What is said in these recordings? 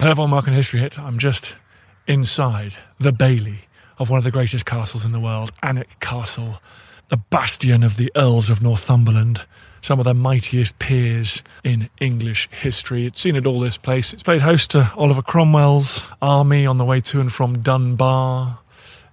Welcome to History Hit. I'm just inside the Bailey of one of the greatest castles in the world, Alnwick Castle, the bastion of the Earls of Northumberland, some of the mightiest peers in English history. It's seen it all, this place. It's played host to Oliver Cromwell's army on the way to and from Dunbar.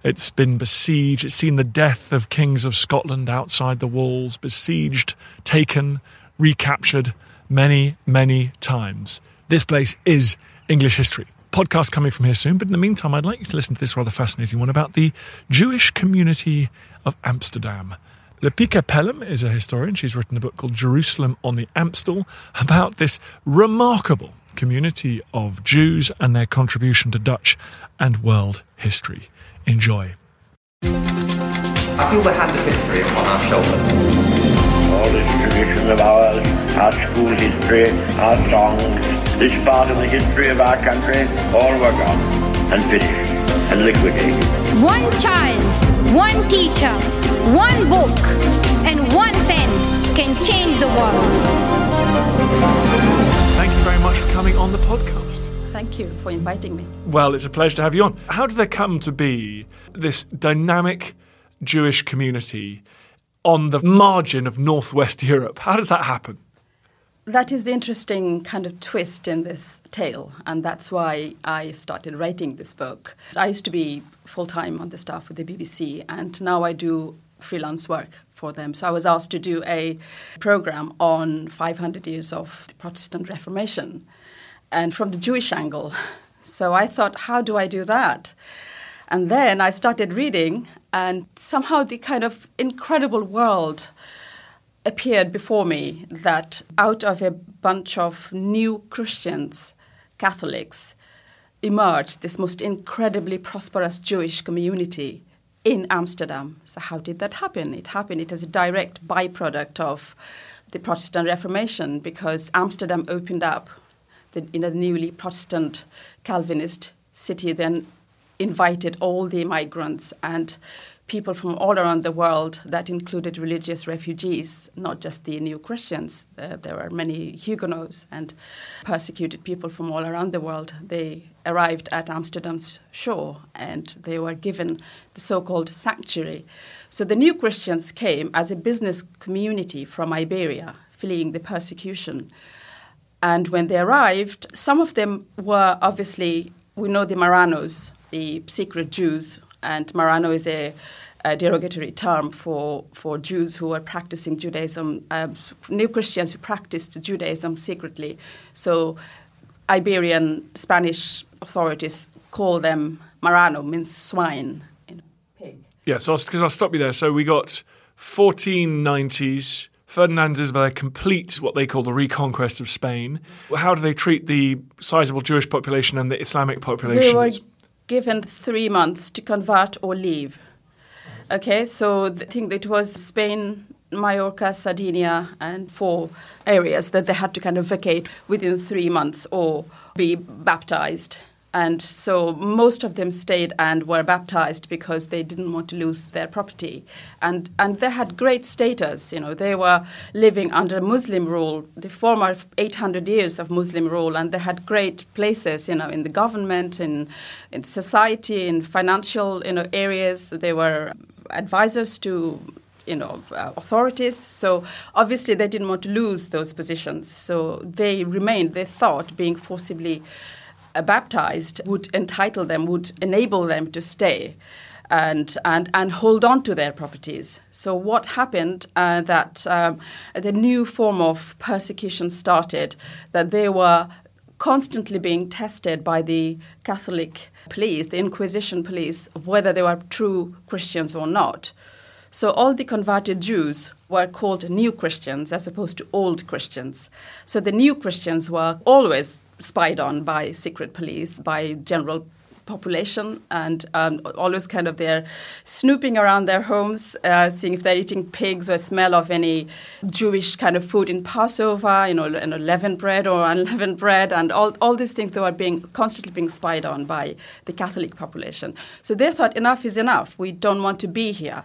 It's been besieged. It's seen the death of kings of Scotland outside the walls, besieged, taken, recaptured many, many times. This place is English history. Podcast coming from here soon, but in the meantime, I'd like you to listen to this rather fascinating one about the Jewish community of Amsterdam. Lipika Pelham is a historian. She's written a book called Jerusalem on the Amstel about this remarkable community of Jews and their contribution to Dutch and world history. Enjoy. I feel the hand of history upon our shoulders. All this tradition of ours, our school history, our songs, this part of the history of our country, all were gone and finished and liquidated. One child, one teacher, one book, and one pen can change the world. Thank you very much for coming on the podcast. Thank you for inviting me. Well, it's a pleasure to have you on. How did there come to be this dynamic Jewish community on the margin of Northwest Europe? How did that happen? That is the interesting kind of twist in this tale, and that's why I started writing this book. I used to be full time on the staff with the BBC, and now I do freelance work for them. So I was asked to do a program on 500 years of the Protestant Reformation and from the Jewish angle. So I thought, how do I do that? And then I started reading, and somehow the kind of incredible world appeared before me that out of a bunch of new Christians, Catholics, emerged this most incredibly prosperous Jewish community in Amsterdam. So, how did that happen? It happened, it is a direct byproduct of the Protestant Reformation because Amsterdam opened up the, in a newly Protestant Calvinist city, then invited all the migrants and people from all around the world that included religious refugees, not just the new Christians. Uh, there were many Huguenots and persecuted people from all around the world. They arrived at Amsterdam's shore and they were given the so called sanctuary. So the new Christians came as a business community from Iberia, fleeing the persecution. And when they arrived, some of them were obviously, we know the Marranos, the secret Jews and Marrano is a, a, derogatory term for, for Jews who are practicing Judaism, um, new Christians who practiced Judaism secretly. So Iberian Spanish authorities call them Marrano, means swine, you know, pig. Yeah, so because I'll, I'll stop you there. So we got 1490s. Ferdinand and Isabella complete what they call the reconquest of Spain. How do they treat the sizable Jewish population and the Islamic population? They were given three months to convert or leave. Okay, so I think it was Spain, Majorca, Sardinia, and four areas that they had to kind of vacate within three months or be baptized and so most of them stayed and were baptized because they didn't want to lose their property. And, and they had great status. You know, they were living under Muslim rule, the former 800 years of Muslim rule, and they had great places, you know, in the government, in, in society, in financial, you know, areas. They were advisors to you know uh, authorities so obviously they didn't want to lose those positions so they remained they thought being forcibly baptized would entitle them, would enable them to stay and, and, and hold on to their properties. So, what happened uh, that um, the new form of persecution started, that they were constantly being tested by the Catholic police, the Inquisition police, whether they were true Christians or not. So all the converted Jews were called new Christians as opposed to old Christians. So the new Christians were always spied on by secret police, by general population and um, always kind of they're snooping around their homes, uh, seeing if they're eating pigs or smell of any Jewish kind of food in Passover, you know, know leavened bread or unleavened bread, and all, all these things they were being constantly being spied on by the Catholic population. So they thought enough is enough. We don't want to be here.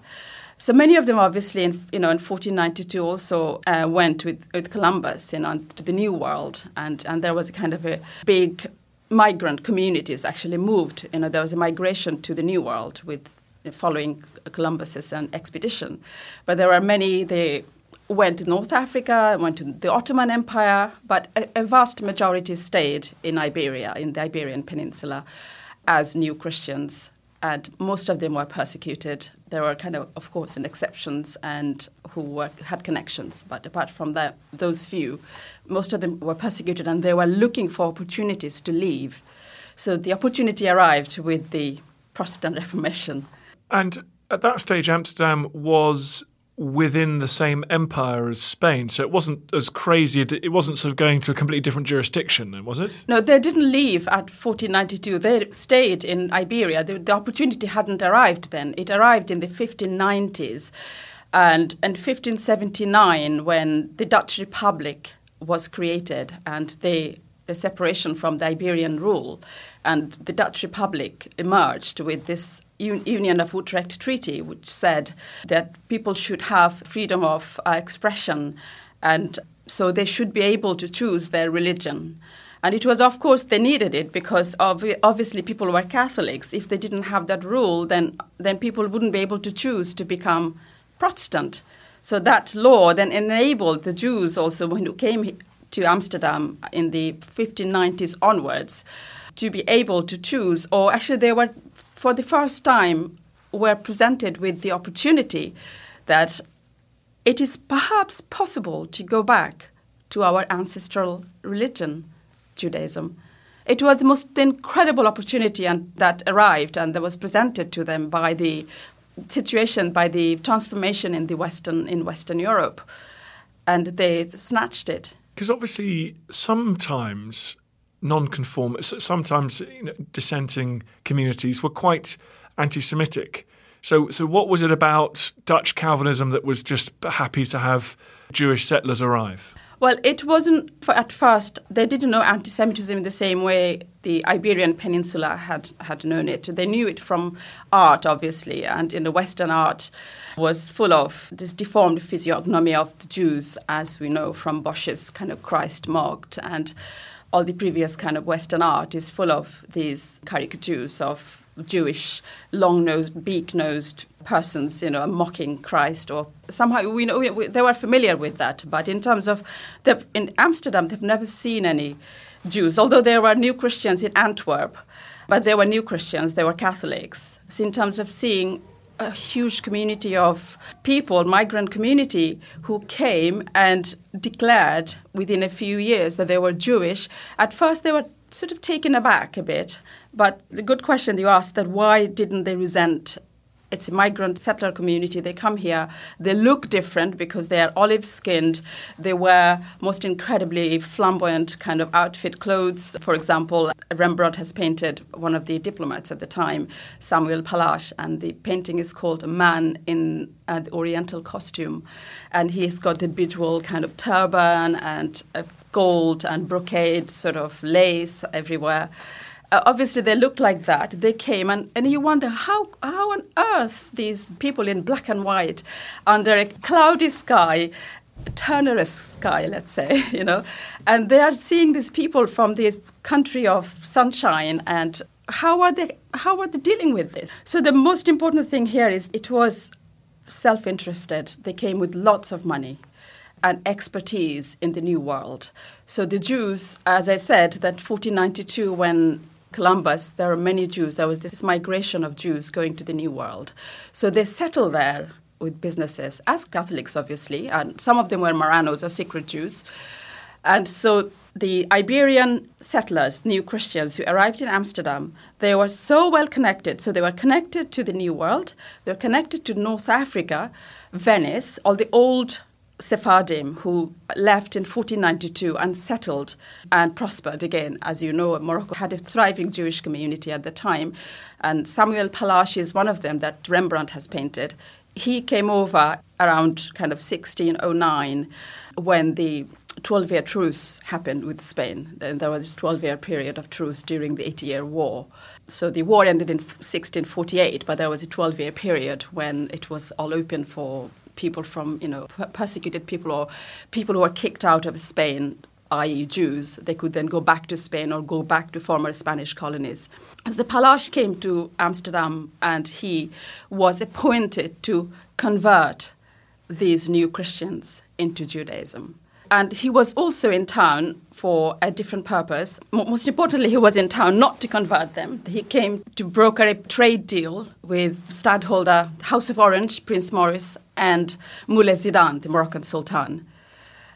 So many of them, obviously, in, you know, in 1492 also uh, went with, with Columbus, you know, to the New World, and, and there was a kind of a big migrant communities actually moved. You know, there was a migration to the New World with following Columbus's expedition, but there were many. They went to North Africa, went to the Ottoman Empire, but a, a vast majority stayed in Iberia, in the Iberian Peninsula, as new Christians, and most of them were persecuted. There were kind of, of course, an exceptions and who were, had connections, but apart from that, those few, most of them were persecuted, and they were looking for opportunities to leave. So the opportunity arrived with the Protestant Reformation. And at that stage, Amsterdam was within the same empire as Spain. So it wasn't as crazy. It wasn't sort of going to a completely different jurisdiction, then, was it? No, they didn't leave at 1492. They stayed in Iberia. The, the opportunity hadn't arrived then. It arrived in the 1590s. And in 1579, when the Dutch Republic was created and they, the separation from the Iberian rule, and the Dutch Republic emerged with this Union of Utrecht Treaty, which said that people should have freedom of uh, expression and so they should be able to choose their religion. And it was, of course, they needed it because obviously people were Catholics. If they didn't have that rule, then, then people wouldn't be able to choose to become Protestant. So that law then enabled the Jews also, who came to Amsterdam in the 1590s onwards, to be able to choose, or actually, they were for the first time were presented with the opportunity that it is perhaps possible to go back to our ancestral religion, Judaism. It was the most incredible opportunity and, that arrived and that was presented to them by the situation, by the transformation in the Western in Western Europe, and they snatched it. Because obviously, sometimes non-conform, sometimes you know, dissenting communities were quite anti-Semitic. So, so what was it about Dutch Calvinism that was just happy to have Jewish settlers arrive? Well, it wasn't at first. They didn't know anti-Semitism in the same way the Iberian Peninsula had had known it. They knew it from art, obviously, and in the Western art was full of this deformed physiognomy of the Jews, as we know from Bosch's kind of Christ mocked and all the previous kind of Western art is full of these caricatures of Jewish long-nosed, beak-nosed persons, you know, mocking Christ, or somehow we know we, we, they were familiar with that. But in terms of in Amsterdam, they've never seen any Jews, although there were new Christians in Antwerp, but they were new Christians, they were Catholics. So in terms of seeing a huge community of people, migrant community, who came and declared within a few years that they were Jewish. At first, they were sort of taken aback a bit, but the good question you asked that why didn't they resent it's a migrant settler community. They come here. They look different because they are olive skinned. They wear most incredibly flamboyant kind of outfit clothes. For example, Rembrandt has painted one of the diplomats at the time, Samuel Pallache, and the painting is called A Man in uh, the Oriental Costume. And he's got the bejeweled kind of turban and gold and brocade sort of lace everywhere uh, obviously they looked like that. They came and, and you wonder how how on earth these people in black and white under a cloudy sky Turner's sky, let's say, you know, and they are seeing these people from this country of sunshine and how are they how are they dealing with this? So the most important thing here is it was self-interested. They came with lots of money and expertise in the new world. So the Jews, as I said, that 1492 when Columbus, there are many Jews. There was this migration of Jews going to the New World. So they settled there with businesses as Catholics, obviously, and some of them were Marranos or secret Jews. And so the Iberian settlers, new Christians who arrived in Amsterdam, they were so well connected. So they were connected to the New World, they were connected to North Africa, Venice, all the old Sephardim who left in 1492 and settled and prospered again. As you know, Morocco had a thriving Jewish community at the time, and Samuel Pallache is one of them that Rembrandt has painted. He came over around kind of 1609 when the 12 year truce happened with Spain. Then there was this 12 year period of truce during the Eighty Year War. So the war ended in 1648, but there was a 12 year period when it was all open for people from, you know, persecuted people or people who were kicked out of Spain i.e., Jews, they could then go back to Spain or go back to former Spanish colonies. As the Pallache came to Amsterdam and he was appointed to convert these new Christians into Judaism. And he was also in town for a different purpose. Most importantly, he was in town not to convert them. He came to broker a trade deal with stadholder House of Orange, Prince Maurice, and Moulay Zidane, the Moroccan Sultan.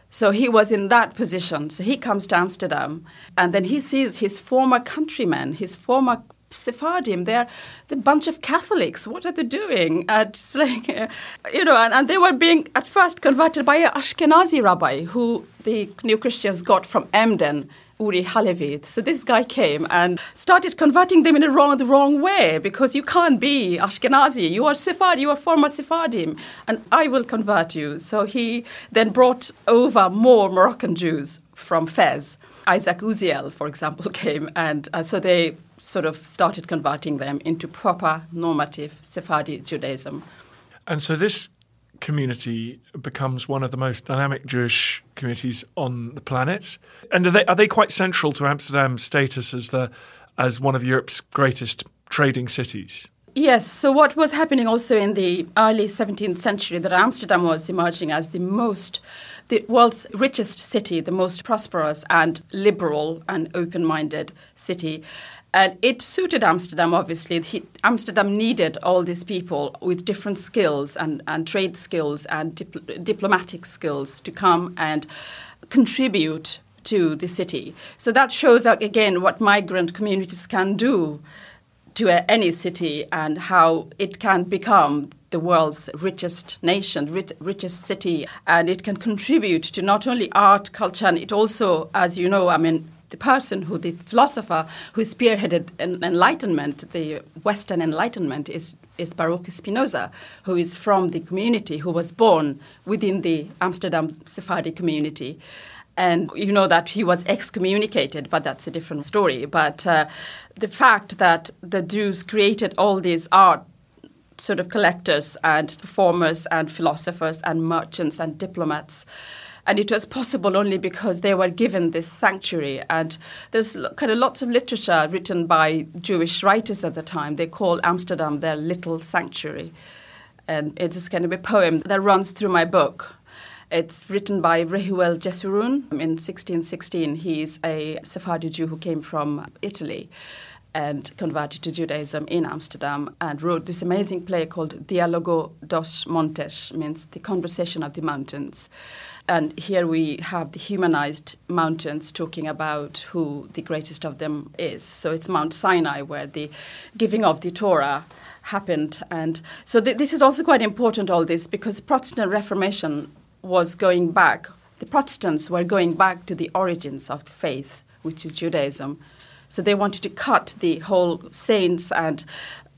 So he was in that position. So he comes to Amsterdam and then he sees his former countrymen, his former Sephardim, they're the bunch of Catholics. What are they doing? And it's like, you know, and, and, they were being at first converted by an Ashkenazi rabbi who the new Christians got from Emden, Uri Halevi. So this guy came and started converting them in the wrong, the wrong way because you can't be Ashkenazi. You are Sephardi, you are former Sephardim, and I will convert you. So he then brought over more Moroccan Jews from Fez. Isaac Uziel, for example, came, and uh, so they sort of started converting them into proper normative Sephardi Judaism. And so this community becomes one of the most dynamic Jewish communities on the planet. And are they are they quite central to Amsterdam's status as the as one of Europe's greatest trading cities? Yes. So what was happening also in the early 17th century that Amsterdam was emerging as the most the world's richest city, the most prosperous and liberal and open-minded city. And it suited Amsterdam, obviously. He, Amsterdam needed all these people with different skills and, and trade skills and dipl- diplomatic skills to come and contribute to the city. So that shows, again, what migrant communities can do to any city and how it can become the world's richest nation, rich, richest city, and it can contribute to not only art, culture, and it also, as you know, I mean, the person who, the philosopher who spearheaded enlightenment, the Western Enlightenment, is, is Baruch Spinoza, who is from the community, who was born within the Amsterdam Sephardi community. And you know that he was excommunicated, but that's a different story. But uh, the fact that the Jews created all these art sort of collectors and performers and philosophers and merchants and diplomats and it was possible only because they were given this sanctuary. And there's kind of lots of literature written by Jewish writers at the time. They call Amsterdam their little sanctuary. And it is kind of a poem that runs through my book. It's written by Rehuel Jesurun in 1616. He's a Sephardi Jew who came from Italy and converted to Judaism in Amsterdam and wrote this amazing play called Dialogo dos Montes, means the conversation of the mountains. And here we have the humanized mountains talking about who the greatest of them is. So it's Mount Sinai where the giving of the Torah happened. And so th- this is also quite important, all this, because Protestant Reformation was going back. The Protestants were going back to the origins of the faith, which is Judaism. So they wanted to cut the whole saints and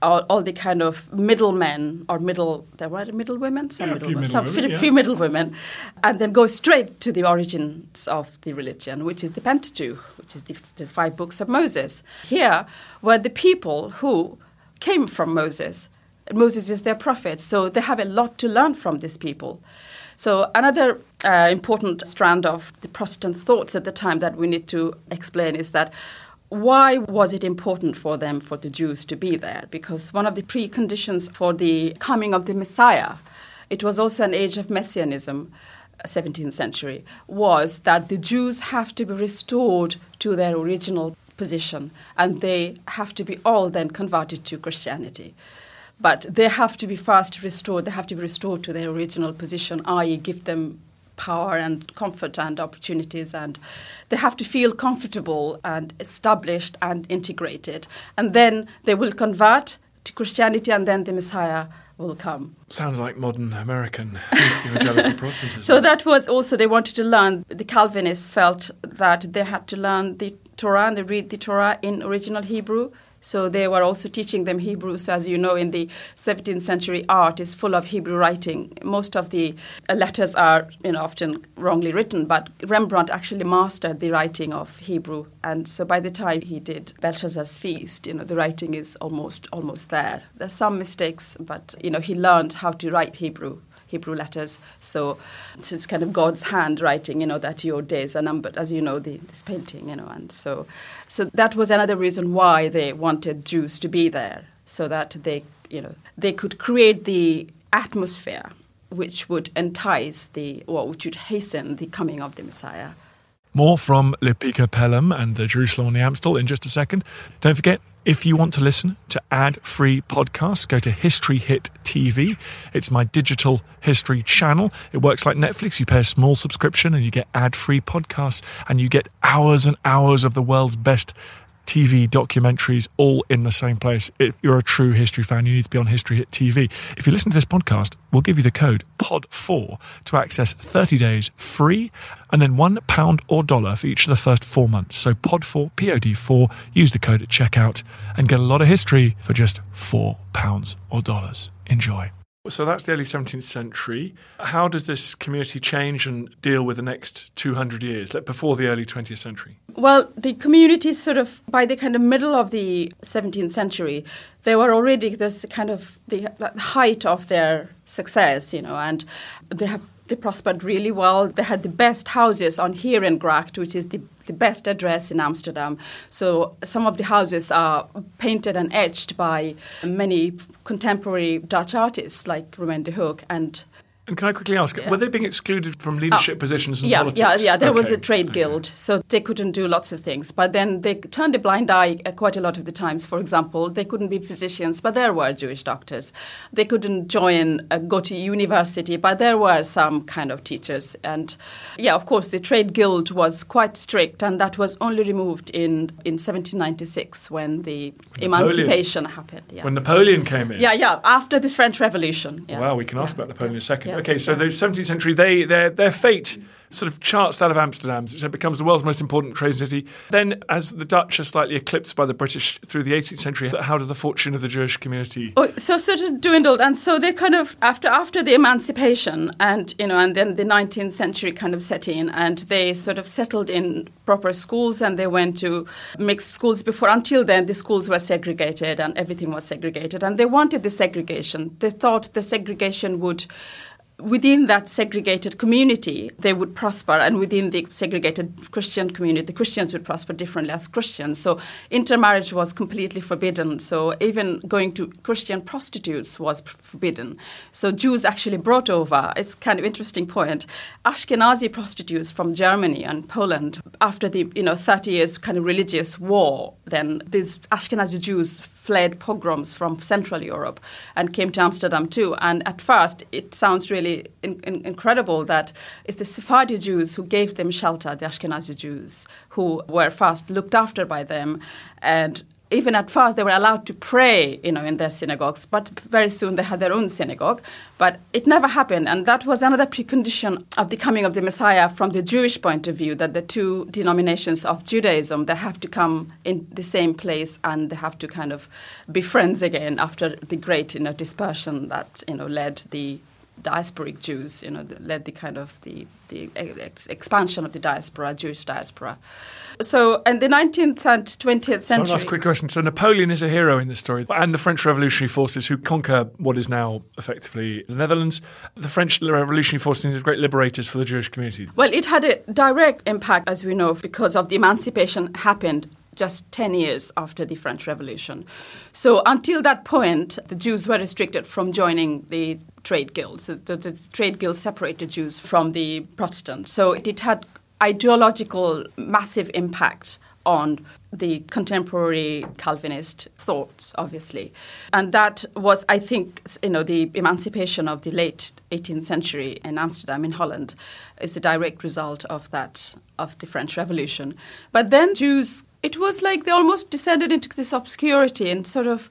all, all, the kind of middlemen or middle there were middle women? Some yeah, middle, few middle some women, few, yeah. few middle women. And then go straight to the origins of the religion which is the pentateuch which is the, the five books of moses. Here were the people who came from moses. Moses is their prophet so they have a lot to learn from these people. So another uh, important strand of the protestant thoughts at the time that we need to explain is that why was it important for them, for the Jews, to be there? Because one of the preconditions for the coming of the Messiah, it was also an age of messianism, 17th uh, century, was that the Jews have to be restored to their original position and they have to be all then converted to Christianity. But they have to be first restored, they have to be restored to their original position, i.e., give them power and comfort and opportunities and they have to feel comfortable and established and integrated. And then they will convert to christianity and then the messiah will come. Sounds like modern american evangelical protestantism. So that was also they wanted to learn the calvinists felt that they had to learn the torah and they read the torah in original hebrew so they were also teaching them Hebrew. So as you know, in the 17th century, art is full of Hebrew writing. Most of the uh, letters are, you know, often wrongly written, but Rembrandt actually mastered the writing of Hebrew. And so by the time he did Belshazzar's Feast, you know, the writing is almost almost there. There's some mistakes, but you know, he learned how to write Hebrew Hebrew letters. So, so it's kind of God's hand writing, you know, that your days are numbered, as you know, the, this painting, you know. And so, so that was another reason why they wanted Jews to be there, so that they, you know, they could create the atmosphere which would entice the, or which would hasten the coming of the Messiah. More from Lipika Pelham and the Jerusalem on the Amstel in just a second. Don't forget, if you want to listen to ad free podcasts, go to History Hit TV. It's my digital history channel. It works like Netflix. You pay a small subscription and you get ad free podcasts and you get hours and hours of the world's best TV documentaries all in the same place. If you're a true history fan, you need to be on History Hit TV. If you listen to this podcast, we'll give you the code POD4 to access 30 days free and then one pound or dollar for each of the first four months. So POD4, POD4, use the code at checkout and get a lot of history for just four pounds or dollars. Enjoy. So that's the early 17th century. How does this community change and deal with the next 200 years, like before the early 20th century? Well, the community sort of by the kind of middle of the 17th century, they were already this kind of the, height of their success, you know, and they have they prospered really well. They had the best houses on here in Herengracht, which is the, the best address in Amsterdam. So some of the houses are painted and etched by many contemporary Dutch artists like Romeyn de Hooghe and And can I quickly ask, were they being excluded from leadership positions in Oh. yeah, politics? Yeah, yeah, there was a trade okay. guild, so they couldn't do lots of things. But then they turned a blind eye uh, quite a lot of the times. For example, they couldn't be physicians, but there were Jewish doctors. They couldn't join, uh, go to university, but there were some kind of teachers. And yeah, of course, the trade guild was quite strict, and that was only removed in, in 1796 when the emancipation happened. Yeah. When Napoleon came in. yeah, yeah, after the French Revolution. Yeah. Wow, we can ask Yeah. about Napoleon in a second. Okay, so the 17th century, they their their fate sort of charts that of Amsterdam. So it becomes the world's most important trade city. Then, as the Dutch are slightly eclipsed by the British through the 18th century, how did the fortune of the Jewish community? Oh, so sort of dwindled, and so they kind of after after the emancipation, and you know, and then the 19th century kind of set in, and they sort of settled in proper schools, and they went to mixed schools. Before until then, the schools were segregated, and everything was segregated, and they wanted the segregation. They thought the segregation would within that segregated community, they would prosper, and within the segregated Christian community, the Christians would prosper differently as Christians. So intermarriage was completely forbidden. So even going to Christian prostitutes was forbidden. So Jews actually brought over. It's kind of interesting point. Ashkenazi prostitutes from Germany and Poland after the you know 30 years kind of religious war. Then these Ashkenazi Jews fled pogroms from Central Europe and came to Amsterdam too. And at first, it sounds really in, in- incredible that it's the Sephardi Jews who gave them shelter, the Ashkenazi Jews, who were first looked after by them. And even at first, they were allowed to pray, you know, in their synagogues, but very soon they had their own synagogue. But it never happened, and that was another precondition of the coming of the Messiah from the Jewish point of view. That the two denominations of Judaism they have to come in the same place, and they have to kind of be friends again after the great, you know, dispersion that you know led the diasporic Jews, you know, that led the kind of the the ex- expansion of the diaspora, Jewish diaspora. So, in the 19th and 20th So, century. last quick question. So, Napoleon is a hero in this story, and the French Revolutionary Forces who conquer what is now effectively the Netherlands. The French Revolutionary Forces are great liberators for the Jewish community. Well, it had a direct impact, as we know, because of the emancipation happened just 10 years after the French Revolution. So until that point, the Jews were restricted from joining the trade guilds. The, the trade guilds separated Jews from the Protestants. So it had ideological massive impact on the contemporary Calvinist thoughts, obviously. And that was, I think, you know, the emancipation of the late 18th century in Amsterdam, in Holland, is a direct result of that, of the French Revolution. But then Jews, it was like they almost descended into this obscurity and sort of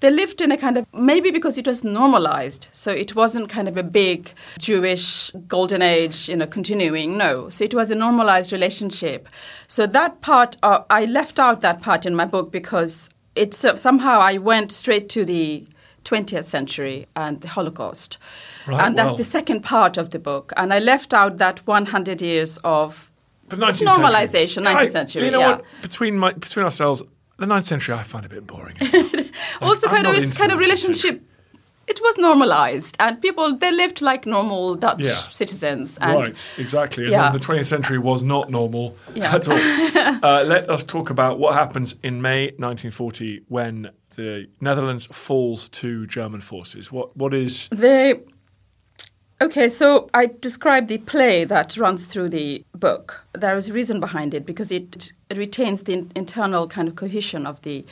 they lived in a kind of maybe because it was normalized so it wasn't kind of a big jewish golden age you know continuing no so it was a normalized relationship so that part uh, i left out that part in my book because it's uh, somehow i went straight to the 20th century and the holocaust Right, and that's wow. the second part of the book and i left out that 100 years of The It's 19th normalization, century. 19th I- century, You know yeah. what? Between my, between ourselves, the 19th century I find a bit boring. also I'm kind of it's kind of relationship it was normalized, and people they lived like normal Dutch Yeah. citizens. And right, exactly. And Yeah. then the 20th century was not normal Yeah. at all. uh, let us talk about what happens in May 1940 when the Netherlands falls to German forces. What What is. They Okay, so I describe the play that runs through the book. There is a reason behind it because it, retains the in- internal kind of cohesion of the,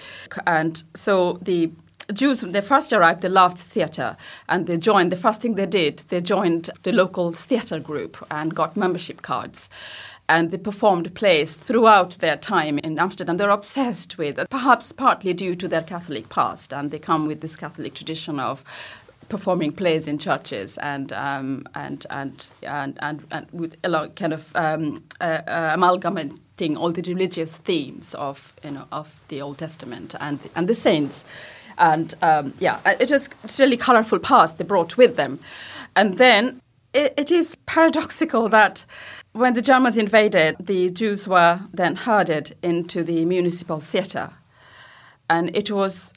and so the Jews when they first arrived, they loved theatre, and they joined. The first thing they did, they joined the local theatre group and got membership cards. And they performed plays throughout their time in Amsterdam. They're obsessed with, it, perhaps partly due to their Catholic past, and they come with this Catholic tradition of performing plays in churches and um, and, and and and and with a lot kind of um, uh, uh, amalgamating all the religious themes of you know of the Old Testament and and the saints. And um, yeah, it was it's really colourful past they brought with them, and then it, it is paradoxical that when the Germans invaded, the Jews were then herded into the municipal theatre, and it was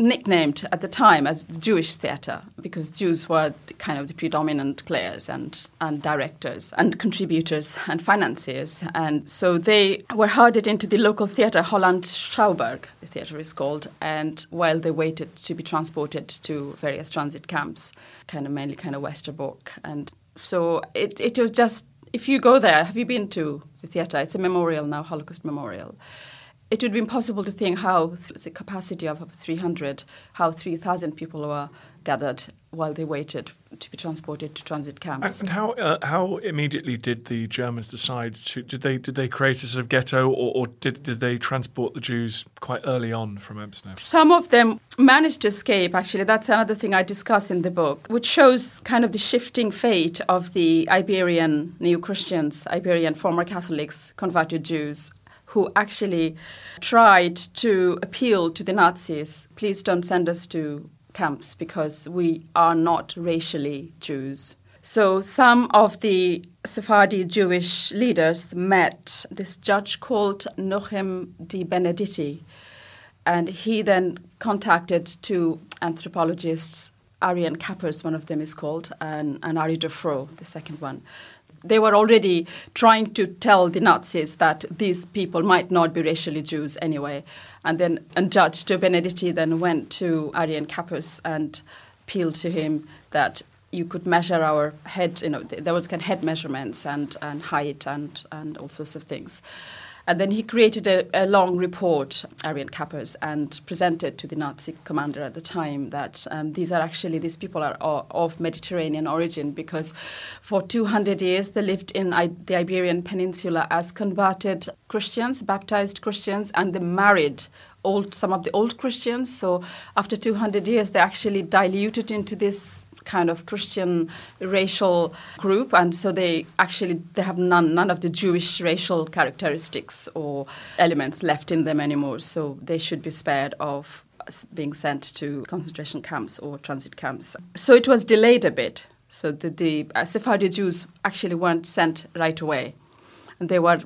nicknamed at the time as the Jewish theatre because Jews were kind of the predominant players and, and directors and contributors and financiers. And so they were herded into the local theatre, Hollandsche Schouwburg, the theatre is called, and while they waited to be transported to various transit camps, kind of mainly kind of Westerbork. And so it, it was just, if you go there, have you been to the theatre? It's a memorial now, Holocaust memorial it would be impossible to think how th- the capacity of 300, how 3,000 people were gathered while they waited to be transported to transit camps. And how uh, how immediately did the Germans decide to did they did they create a sort of ghetto or, or did did they transport the Jews quite early on from Amsterdam? Some of them managed to escape, actually. That's another thing I discuss in the book, which shows kind of the shifting fate of the Iberian New Christians, Iberian former Catholics, converted Jews, who actually tried to appeal to the Nazis please don't send us to camps because we are not racially Jews. So some of the Sephardi Jewish leaders met this judge called Nochem di Benedetti, and he then contacted two anthropologists, Arian Kappers, one of them is called, and, and Arie de Froe, the second one. They were already trying to tell the Nazis that these people might not be racially Jews anyway. And then and Judge de Benedetti then went to Arian Kappers and appealed to him that you could measure our head, you know, there was kind of head measurements and, and height and, and all sorts of things. And then he created a, a long report, Arian Kappers, and presented to the Nazi commander at the time that um, these are actually, these people are of Mediterranean origin because for 200 years they lived in I- the Iberian Peninsula as converted Christians, baptized Christians, and they married old, some of the old Christians. So after 200 years, they actually diluted into this kind of Christian racial group, and so they actually they have none none of the Jewish racial characteristics or elements left in them anymore. So they should be spared of being sent to concentration camps or transit camps. So it was delayed a bit. So the, the Sephardi Jews actually weren't sent right away, and they were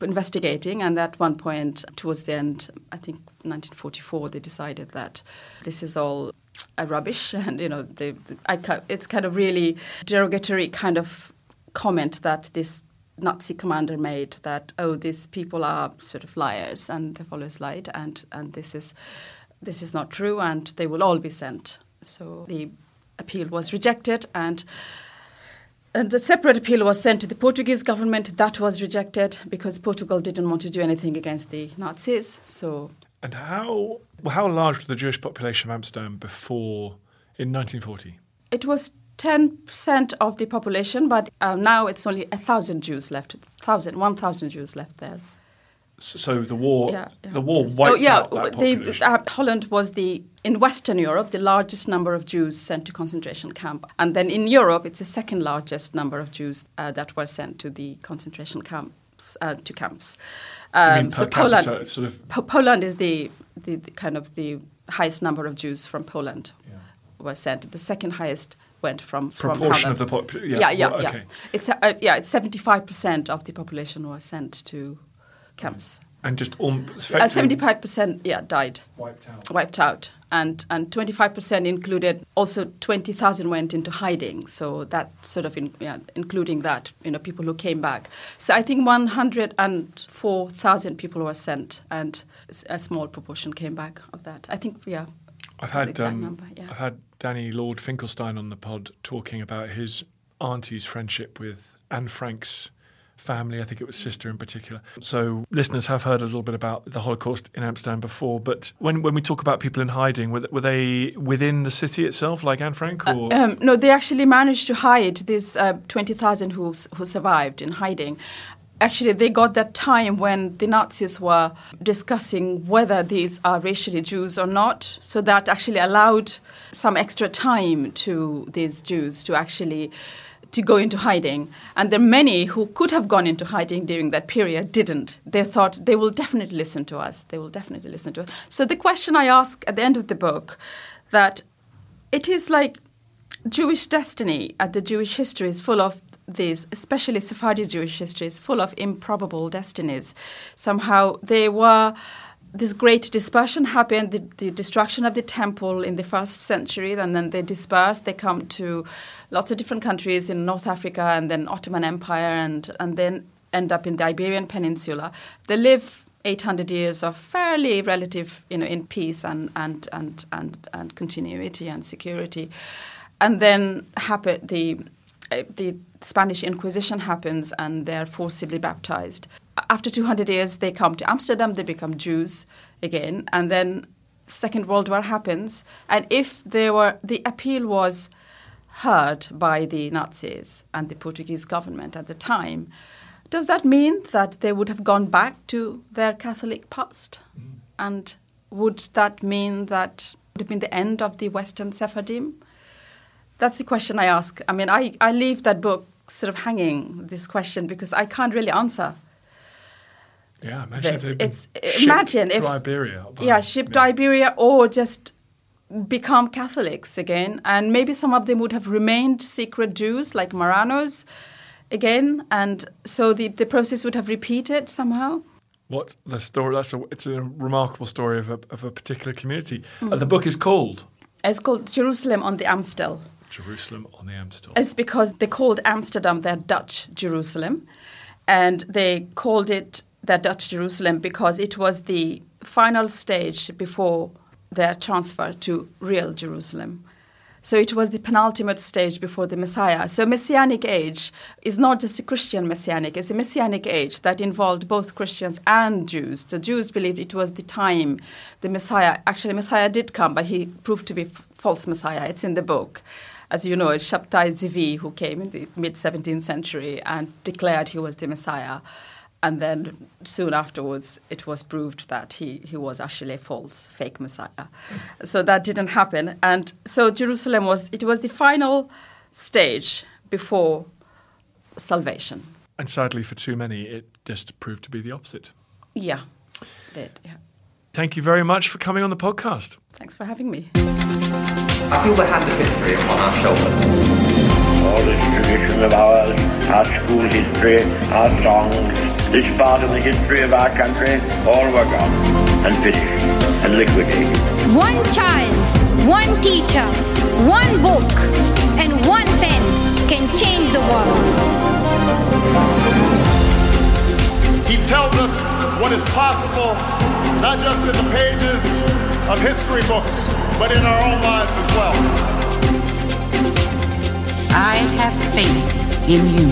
investigating. And at one point, towards the end, I think 1944, they decided that this is all a rubbish, and you know, they, I, it's kind of really derogatory kind of comment that this Nazi commander made that oh, these people are sort of liars and they follow his light, and and this is this is not true, and they will all be sent. So the appeal was rejected, and and the separate appeal was sent to the Portuguese government. That was rejected because Portugal didn't want to do anything against the Nazis. So And how how large was the Jewish population of Amsterdam before in 1940? it was 10% of the population, but uh, now it's only a thousand Jews left. Thousand, 1,000 Jews left there. So the war Yeah, yeah. the war Just- wiped oh, yeah, out that the- population. uh, Holland was the in Western Europe the largest number of Jews sent to concentration camp, and then in Europe it's the second largest number of Jews uh, that were sent to the concentration camps uh, to camps. Um, so Poland, sort of Po- Poland is the, the, the kind of the highest number of Jews from Poland Yeah. were sent. The second highest went from from proportion of the population. yeah, yeah, yeah. okay. It's uh, yeah, it's seventy five percent of the population was sent to camps. And just um, Uh, Seventy-five percent, yeah, died, wiped out. wiped out, and and twenty-five percent included also twenty thousand went into hiding. So that sort of, in, yeah, including that, you know, people who came back. So I think one hundred and four thousand people were sent, and a small proportion came back of that. I think, yeah. I've had um, number, yeah. I've had Danny Lord Finkelstein on the pod talking about his auntie's friendship with Anne Frank's family. I think it was sister in particular. So listeners have heard a little bit about the Holocaust in Amsterdam before. But when when we talk about people in hiding, were, were they within the city itself, like Anne Frank, or Um, no, they actually managed to hide these uh, 20,000 who, who survived in hiding. Actually, they got that time when the Nazis were discussing whether these are racially Jews or not. So that actually allowed some extra time to these Jews to actually to go into hiding. And there are many who could have gone into hiding during that period didn't. They thought they will definitely listen to us. They will definitely listen to us. So the question I ask at the end of the book that it is like Jewish destiny at the Jewish history is full of these, especially Sephardi Jewish history, is full of improbable destinies. Somehow they were. This great dispersion happened, the, the destruction of the temple in the first century, and then they disperse. They come to lots of different countries in North Africa and then Ottoman Empire, and, and then end up in the Iberian Peninsula. They live 800 years of fairly relative, you know, in peace and, and, and, and, and continuity and security. And then happen, the, the Spanish Inquisition happens and they're forcibly baptized. After 200 years, they come to Amsterdam, they become Jews again, and then Second World War happens. And if they were, the appeal was heard by the Nazis and the Portuguese government at the time, does that mean that they would have gone back to their Catholic past? Mm. And would that mean that would have been the end of the Western Sephardim? That's the question I ask. I mean, I, I leave that book sort of hanging, this question, because I can't really answer. Yeah, imagine if this. been It's- shipped imagine to if- Iberia. by- yeah, shipped to Iberia or just become Catholics again. And maybe some of them would have remained secret Jews, like Marranos, again. And so the, the process would have repeated somehow. What the story? That's a it's a remarkable story of a of a particular community. Mm. Uh, the book is called It's called Jerusalem on the Amstel. Jerusalem on the Amstel. It's because they called Amsterdam their Dutch Jerusalem. And they called it their Dutch Jerusalem because it was the final stage before their transfer to real Jerusalem. So it was the penultimate stage before the Messiah. So Messianic age is not just a Christian Messianic, it's a Messianic age that involved both Christians and Jews. The Jews believed it was the time the Messiah, actually Messiah did come, but he proved to be false Messiah. It's in the book. As you know, it's Shabtai Zvi who came in the mid 17th century and declared he was the Messiah. And then soon afterwards, it was proved that he, he was actually a false, fake Messiah. So that didn't happen. And so Jerusalem was, it was the final stage before salvation. and sadly, for too many, it just proved to be the opposite. Yeah, did, yeah. Thank you very much for coming on the podcast. Thanks for having me. I feel the hand of history upon our shoulders. All this tradition of ours, our school history, our songs, this part of the history of our country, all were gone and finished and liquidated. One child, one teacher, one book, and one pen can change the world. He tells us what is possible, not just in the pages of history books, but in our own lives as well. I have faith in you.